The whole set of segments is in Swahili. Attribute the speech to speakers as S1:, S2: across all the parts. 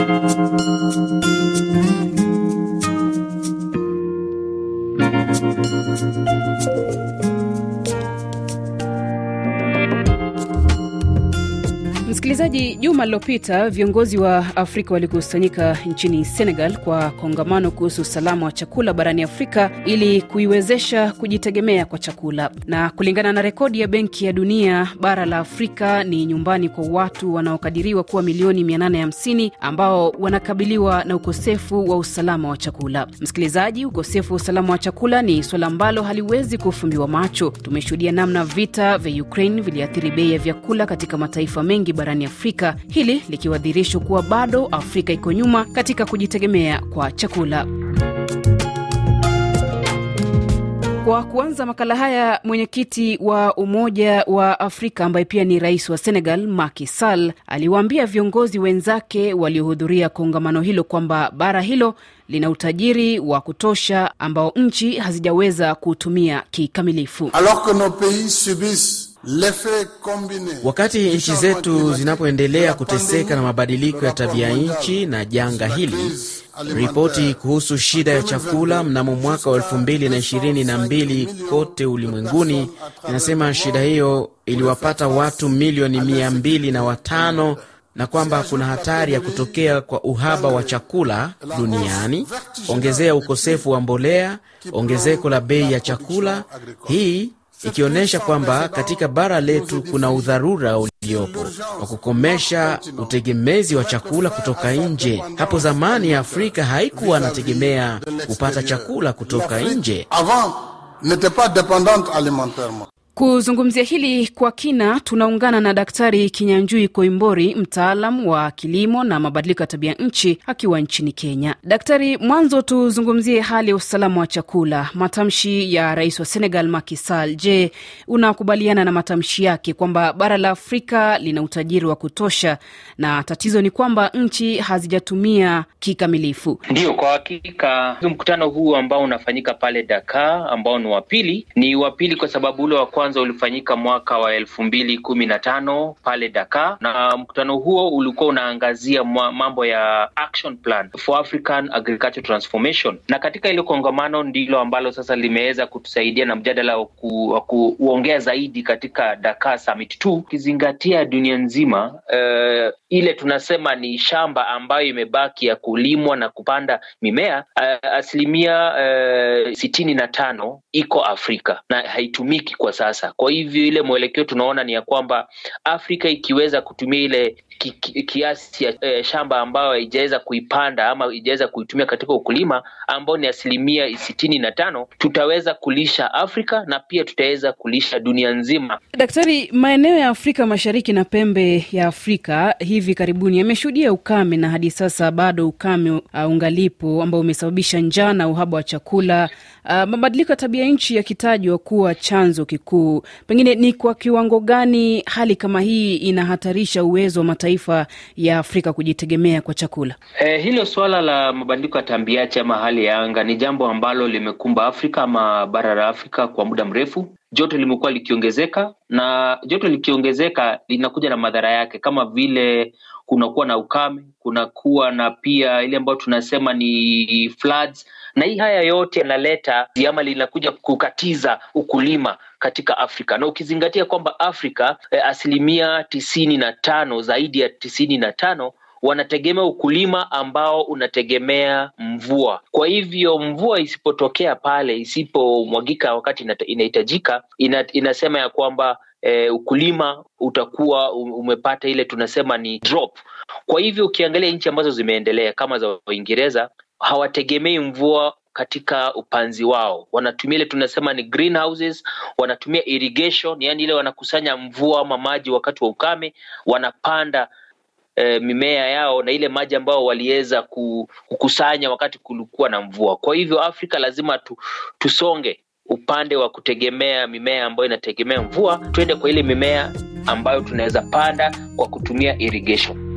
S1: Thank you. Msikilizaji, juma lililopita viongozi wa Afrika walikusanyika nchini Senegal kwa kongamano kuhusu usalama wa chakula barani Afrika ili kuiwezesha kujitegemea kwa chakula. Na kulingana na rekodi ya Benki ya Dunia, bara la Afrika ni nyumbani kwa watu wanaokadiriwa kuwa milioni 850 ambao wanakabiliwa na ukosefu wa usalama wa chakula. Msikilizaji, ukosefu wa usalama wa chakula ni suala ambalo haliwezi kufumbiwa macho. Tumeshuhudia namna vita vya Ukraine viliathiri bei ya vyakula katika mataifa mengi barani Afrika, hili likiwa dhihirisho kuwa bado Afrika iko nyuma katika kujitegemea kwa chakula. Kwa kuanza makala haya, mwenyekiti wa Umoja wa Afrika ambaye pia ni rais wa Senegal, Macky Sall, aliwaambia viongozi wenzake waliohudhuria kongamano hilo kwamba bara hilo lina utajiri wa kutosha ambao nchi hazijaweza kuutumia kikamilifu.
S2: Alors que nos pays subissent
S3: Wakati nchi zetu zinapoendelea kuteseka na mabadiliko ya tabia nchi na janga hili, ripoti kuhusu shida ya chakula mnamo mwaka wa elfu mbili na ishirini na mbili kote ulimwenguni inasema shida hiyo iliwapata watu milioni mia mbili na watano na kwamba kuna hatari ya kutokea kwa uhaba wa chakula duniani, ongezea ukosefu wa mbolea, ongezeko la bei ya chakula. Hii ikionyesha kwamba katika bara letu kuna udharura uliopo wa kukomesha utegemezi wa chakula kutoka nje. Hapo zamani Afrika haikuwa anategemea kupata chakula kutoka nje.
S1: Kuzungumzia hili kwa kina, tunaungana na Daktari Kinyanjui Koimbori, mtaalam wa kilimo na mabadiliko ya tabia nchi akiwa nchini Kenya. Daktari, mwanzo tuzungumzie hali ya usalama wa chakula. Matamshi ya rais wa Senegal Macky Sall, je, unakubaliana na matamshi yake kwamba bara la Afrika lina utajiri wa kutosha na tatizo ni kwamba nchi hazijatumia kikamilifu?
S4: Ndiyo, kwa hakika mkutano huu ambao unafanyika pale Dakar, ambao ni wa pili, ni wa pili kwa sababu ule wa kwanza ulifanyika mwaka wa elfu mbili kumi na tano pale Dakar, na mkutano huo ulikuwa unaangazia mambo ya action plan for African agriculture transformation, na katika ile kongamano ndilo ambalo sasa limeweza kutusaidia na mjadala wa ku, kuongea zaidi katika Dakar Summit 2 ukizingatia dunia nzima uh, ile tunasema ni shamba ambayo imebaki ya kulimwa na kupanda mimea uh, asilimia uh, sitini na tano iko Afrika na haitumiki kwa sasa. Kwa hivyo ile mwelekeo tunaona ni ya kwamba Afrika ikiweza kutumia ile ki, ki, kiasi ya eh, shamba ambayo haijaweza kuipanda ama haijaweza kuitumia katika ukulima ambao ni asilimia sitini na tano, tutaweza kulisha Afrika na pia tutaweza kulisha dunia nzima.
S1: Daktari, maeneo ya Afrika Mashariki na pembe ya Afrika hivi karibuni yameshuhudia ukame na hadi sasa bado ukame uh, ungalipo ambao umesababisha njaa na uhaba wa chakula. Uh, mabadiliko ya tabia nchi yakitajwa kuwa chanzo kikuu, pengine ni kwa kiwango gani hali kama hii inahatarisha uwezo wa mataifa ya Afrika kujitegemea kwa chakula?
S4: Eh, hilo suala la mabadiliko ya tabianchi ama hali ya anga ni jambo ambalo limekumba Afrika ama bara la Afrika kwa muda mrefu. Joto limekuwa likiongezeka na joto likiongezeka linakuja na madhara yake, kama vile kunakuwa na ukame, kunakuwa na pia ile ambayo tunasema ni floods, na hii haya yote yanaleta ama linakuja kukatiza ukulima katika Afrika. Na ukizingatia kwamba Afrika eh, asilimia tisini na tano zaidi ya tisini na tano wanategemea ukulima ambao unategemea mvua. Kwa hivyo mvua isipotokea pale, isipomwagika wakati inahitajika, ina, inasema ya kwamba eh, ukulima utakuwa umepata ile tunasema ni drop. Kwa hivyo ukiangalia nchi ambazo zimeendelea kama za Uingereza hawategemei mvua katika upanzi wao, wanatumia ile tunasema ni greenhouses, wanatumia irrigation, yani ile wanakusanya mvua ama maji wakati wa ukame, wanapanda E, mimea yao na ile maji ambayo waliweza kukusanya wakati kulikuwa na mvua. Kwa hivyo Afrika lazima tu, tusonge upande wa kutegemea mimea ambayo inategemea mvua, tuende kwa ile mimea ambayo tunaweza panda kwa kutumia irrigation.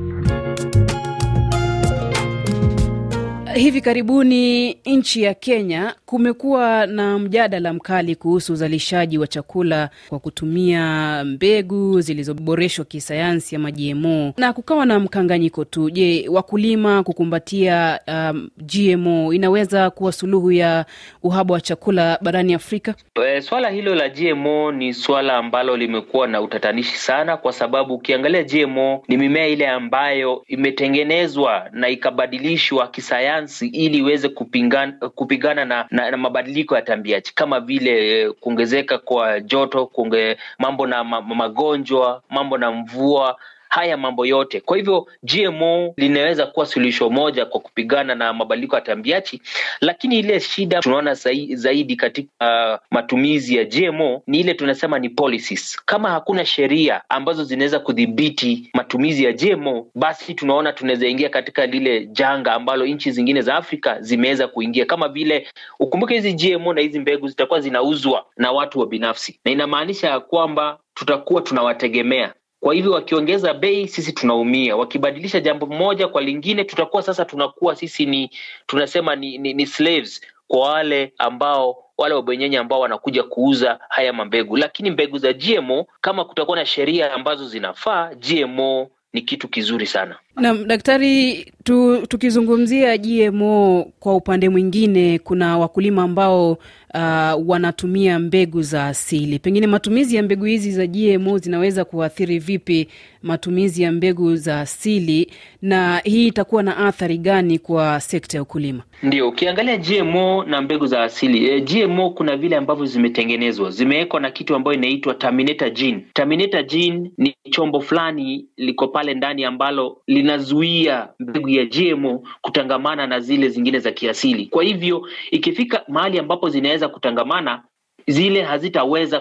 S1: Hivi karibuni nchi ya Kenya kumekuwa na mjadala mkali kuhusu uzalishaji wa chakula kwa kutumia mbegu zilizoboreshwa kisayansi ama GMO, na kukawa na mkanganyiko tu. Je, wakulima kukumbatia um, GMO inaweza kuwa suluhu ya uhaba wa chakula barani Afrika?
S4: E, swala hilo la GMO ni swala ambalo limekuwa na utatanishi sana, kwa sababu ukiangalia GMO ni mimea ile ambayo imetengenezwa na ikabadilishwa kisayansi ili iweze kupingana, kupigana na, na, na mabadiliko ya tabianchi kama vile kuongezeka kwa joto, kunge, mambo na ma, magonjwa, mambo na mvua haya mambo yote. Kwa hivyo GMO linaweza kuwa suluhisho moja kwa kupigana na mabadiliko ya tabianchi, lakini ile shida tunaona zaidi katika uh, matumizi ya GMO ni ile tunasema ni policies. Kama hakuna sheria ambazo zinaweza kudhibiti matumizi ya GMO, basi tunaona tunaweza ingia katika lile janga ambalo nchi zingine za Afrika zimeweza kuingia, kama vile ukumbuke, hizi GMO na hizi mbegu zitakuwa zinauzwa na watu wa binafsi, na inamaanisha ya kwamba tutakuwa tunawategemea kwa hivyo wakiongeza bei, sisi tunaumia. Wakibadilisha jambo moja kwa lingine, tutakuwa sasa tunakuwa sisi ni tunasema ni, ni, ni slaves kwa wale ambao wale wabwenyenye ambao wanakuja kuuza haya mambegu. Lakini mbegu za GMO, kama kutakuwa na sheria ambazo zinafaa, GMO ni kitu kizuri sana.
S1: Naam, daktari, tu, tukizungumzia GMO kwa upande mwingine, kuna wakulima ambao uh, wanatumia mbegu za asili. Pengine matumizi ya mbegu hizi za GMO zinaweza kuathiri vipi matumizi ya mbegu za asili, na hii itakuwa na athari gani kwa sekta ya ukulima?
S4: Ndio, ukiangalia GMO na mbegu za asili e, GMO kuna vile ambavyo zimetengenezwa, zimewekwa na kitu ambayo inaitwa terminator gene. Terminator gene ni chombo fulani liko pale ndani ambalo linazuia mbegu ya GMO kutangamana na zile zingine za kiasili. Kwa hivyo ikifika mahali ambapo zinaweza kutangamana zile hazitaweza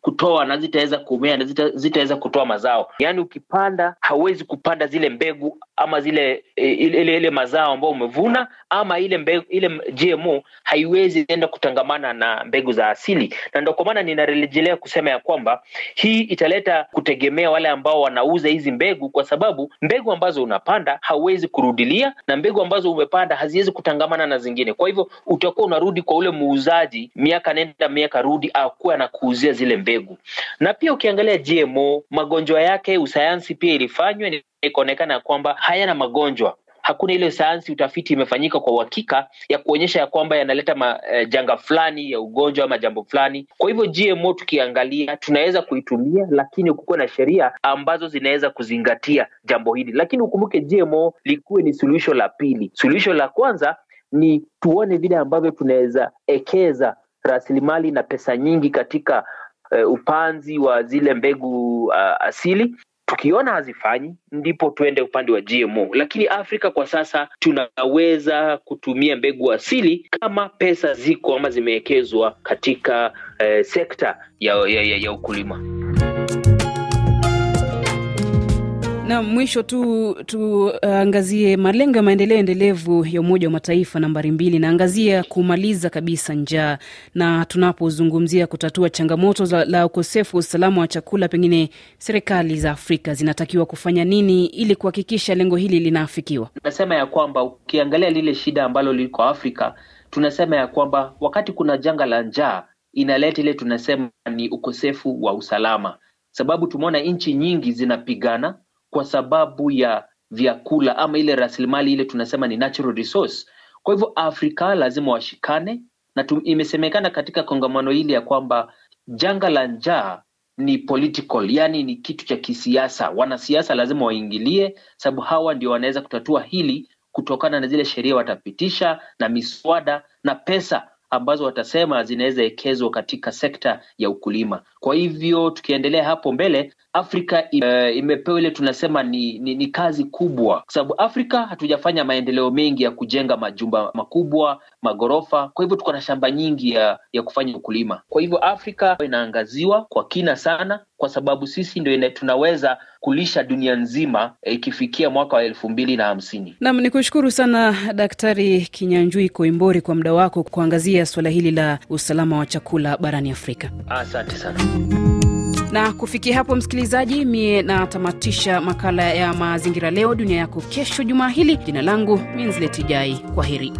S4: kutoa na zitaweza kumea na zitaweza kutoa mazao. Yaani ukipanda hauwezi kupanda zile mbegu ama zile ile, ile, ile mazao ambayo umevuna ama ile mbegu, ile GMO haiwezi enda kutangamana na mbegu za asili, na ndio kwa maana ninarejelea kusema ya kwamba hii italeta kutegemea wale ambao wanauza hizi mbegu, kwa sababu mbegu ambazo unapanda hauwezi kurudilia na mbegu ambazo umepanda haziwezi kutangamana na zingine. Kwa hivyo utakuwa unarudi kwa ule muuzaji miaka nenda miaka rudi akuwa na kuuzia zile mbegu. Na pia ukiangalia GMO magonjwa yake, usayansi pia ilifanywa ikaonekana kwamba hayana magonjwa. Hakuna ile sayansi, utafiti imefanyika kwa uhakika ya kuonyesha ya kwamba yanaleta ma, eh, janga fulani ya ugonjwa ama jambo fulani. Kwa hivyo GMO tukiangalia, tunaweza kuitumia, lakini kukuwa na sheria ambazo zinaweza kuzingatia jambo hili. Lakini ukumbuke GMO likuwe ni suluhisho la pili. Suluhisho la kwanza ni tuone vile ambavyo tunaweza ekeza rasilimali na pesa nyingi katika uh, upanzi wa zile mbegu uh, asili. Tukiona hazifanyi, ndipo tuende upande wa GMO. Lakini Afrika kwa sasa tunaweza kutumia mbegu asili kama pesa ziko ama zimewekezwa katika uh, sekta ya, ya, ya, ya ukulima.
S1: Na mwisho tu tuangazie uh, malengo ya maendeleo endelevu ya Umoja wa Mataifa nambari mbili, naangazia kumaliza kabisa njaa, na tunapozungumzia kutatua changamoto za, la ukosefu wa usalama wa chakula, pengine serikali za Afrika zinatakiwa kufanya nini ili kuhakikisha lengo hili linaafikiwa?
S4: Nasema ya kwamba ukiangalia lile shida ambalo liko Afrika, tunasema ya kwamba wakati kuna janga la njaa inaleta ile tunasema ni ukosefu wa usalama, sababu tumeona nchi nyingi zinapigana kwa sababu ya vyakula ama ile rasilimali ile tunasema ni natural resource. Kwa hivyo Afrika lazima washikane, na imesemekana katika kongamano hili ya kwamba janga la njaa ni political, yani ni kitu cha kisiasa. Wanasiasa lazima waingilie, sababu hawa ndio wanaweza kutatua hili kutokana na zile sheria watapitisha na miswada na pesa ambazo watasema zinaweza ekezwa katika sekta ya ukulima. Kwa hivyo tukiendelea hapo mbele, Afrika uh, imepewa ile tunasema ni, ni, ni kazi kubwa, kwa sababu Afrika hatujafanya maendeleo mengi ya kujenga majumba makubwa, maghorofa. Kwa hivyo tuko na shamba nyingi ya, ya kufanya ukulima. Kwa hivyo Afrika inaangaziwa kwa kina sana, kwa sababu sisi ndio tunaweza kulisha dunia nzima ikifikia eh, mwaka wa elfu mbili na hamsini.
S1: Nam ni kushukuru sana Daktari Kinyanjui Koimbori kwa muda wako kuangazia suala hili la usalama wa chakula barani Afrika.
S4: Asante sana.
S1: Na kufikia hapo, msikilizaji, mie natamatisha makala ya mazingira leo dunia yako kesho jumaa hili. Jina langu Minzletijai, kwa heri.